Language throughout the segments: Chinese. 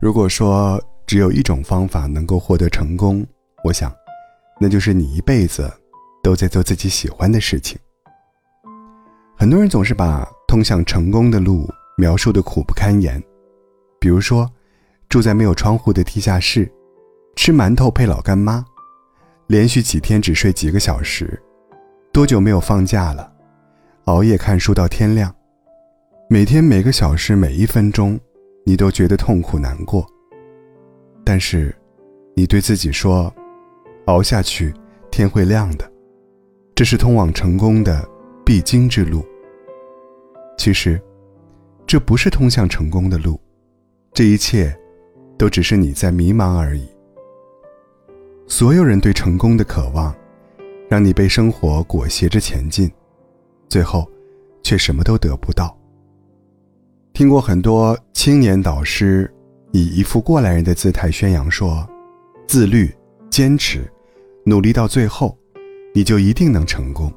如果说只有一种方法能够获得成功，我想，那就是你一辈子都在做自己喜欢的事情。很多人总是把通向成功的路描述的苦不堪言，比如说，住在没有窗户的地下室，吃馒头配老干妈，连续几天只睡几个小时，多久没有放假了，熬夜看书到天亮，每天每个小时每一分钟。你都觉得痛苦难过，但是，你对自己说：“熬下去，天会亮的。”这是通往成功的必经之路。其实，这不是通向成功的路，这一切，都只是你在迷茫而已。所有人对成功的渴望，让你被生活裹挟着前进，最后，却什么都得不到。听过很多青年导师以一副过来人的姿态宣扬说：“自律、坚持、努力到最后，你就一定能成功。”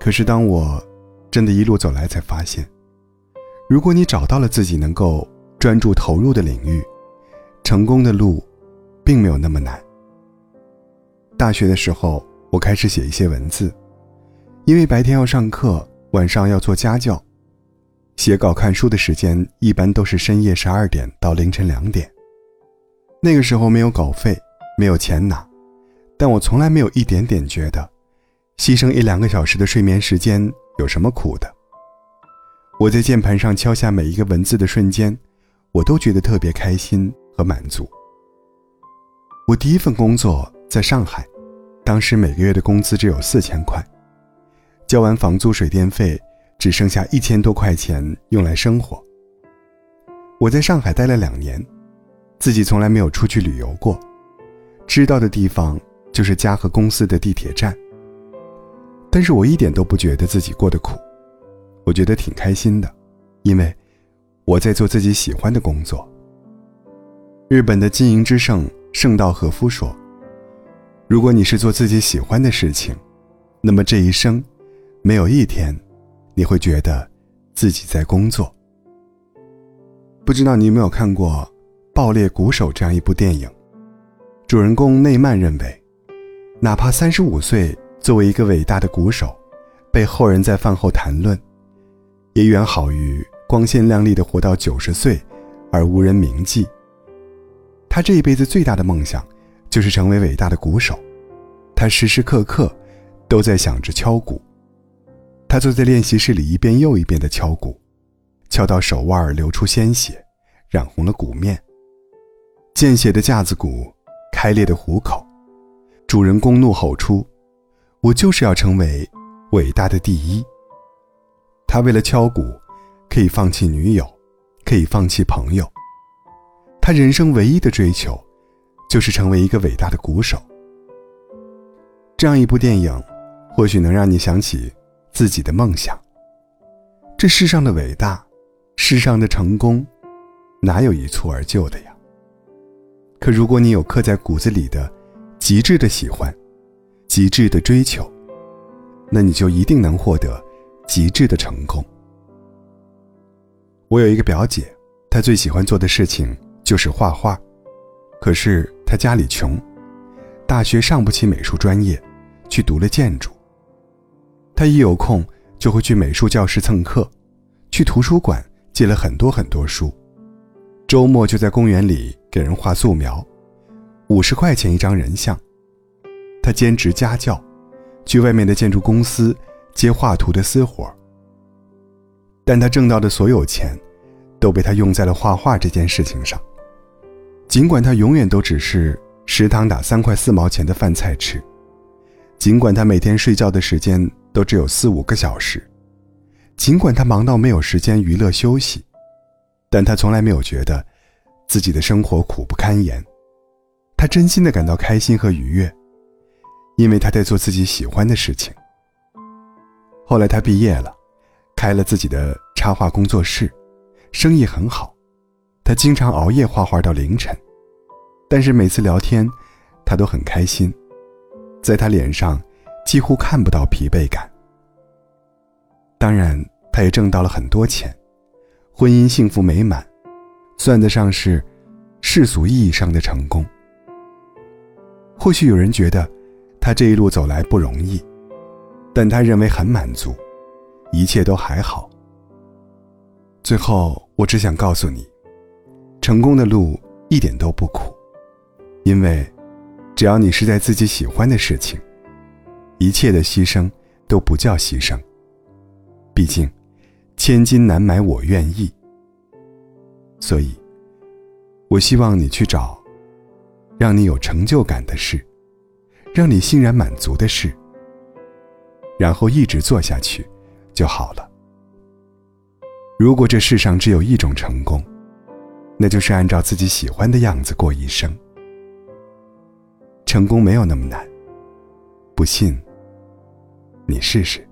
可是当我真的一路走来，才发现，如果你找到了自己能够专注投入的领域，成功的路并没有那么难。大学的时候，我开始写一些文字，因为白天要上课，晚上要做家教。写稿、看书的时间一般都是深夜十二点到凌晨两点。那个时候没有稿费，没有钱拿，但我从来没有一点点觉得，牺牲一两个小时的睡眠时间有什么苦的。我在键盘上敲下每一个文字的瞬间，我都觉得特别开心和满足。我第一份工作在上海，当时每个月的工资只有四千块，交完房租、水电费。只剩下一千多块钱用来生活。我在上海待了两年，自己从来没有出去旅游过，知道的地方就是家和公司的地铁站。但是我一点都不觉得自己过得苦，我觉得挺开心的，因为我在做自己喜欢的工作。日本的经营之圣圣道和夫说：“如果你是做自己喜欢的事情，那么这一生，没有一天。”你会觉得自己在工作。不知道你有没有看过《爆裂鼓手》这样一部电影？主人公内曼认为，哪怕三十五岁作为一个伟大的鼓手，被后人在饭后谈论，也远好于光鲜亮丽的活到九十岁而无人铭记。他这一辈子最大的梦想，就是成为伟大的鼓手。他时时刻刻都在想着敲鼓。他坐在练习室里，一遍又一遍地敲鼓，敲到手腕流出鲜血，染红了鼓面。见血的架子鼓，开裂的虎口，主人公怒吼出：“我就是要成为伟大的第一。”他为了敲鼓，可以放弃女友，可以放弃朋友。他人生唯一的追求，就是成为一个伟大的鼓手。这样一部电影，或许能让你想起。自己的梦想。这世上的伟大，世上的成功，哪有一蹴而就的呀？可如果你有刻在骨子里的极致的喜欢，极致的追求，那你就一定能获得极致的成功。我有一个表姐，她最喜欢做的事情就是画画，可是她家里穷，大学上不起美术专业，去读了建筑。他一有空就会去美术教室蹭课，去图书馆借了很多很多书，周末就在公园里给人画素描，五十块钱一张人像。他兼职家教，去外面的建筑公司接画图的私活。但他挣到的所有钱，都被他用在了画画这件事情上。尽管他永远都只是食堂打三块四毛钱的饭菜吃，尽管他每天睡觉的时间。都只有四五个小时，尽管他忙到没有时间娱乐休息，但他从来没有觉得自己的生活苦不堪言。他真心的感到开心和愉悦，因为他在做自己喜欢的事情。后来他毕业了，开了自己的插画工作室，生意很好。他经常熬夜画画到凌晨，但是每次聊天，他都很开心，在他脸上。几乎看不到疲惫感。当然，他也挣到了很多钱，婚姻幸福美满，算得上是世俗意义上的成功。或许有人觉得他这一路走来不容易，但他认为很满足，一切都还好。最后，我只想告诉你，成功的路一点都不苦，因为只要你是在自己喜欢的事情，一切的牺牲都不叫牺牲。毕竟，千金难买我愿意。所以，我希望你去找让你有成就感的事，让你欣然满足的事，然后一直做下去就好了。如果这世上只有一种成功，那就是按照自己喜欢的样子过一生。成功没有那么难，不信，你试试。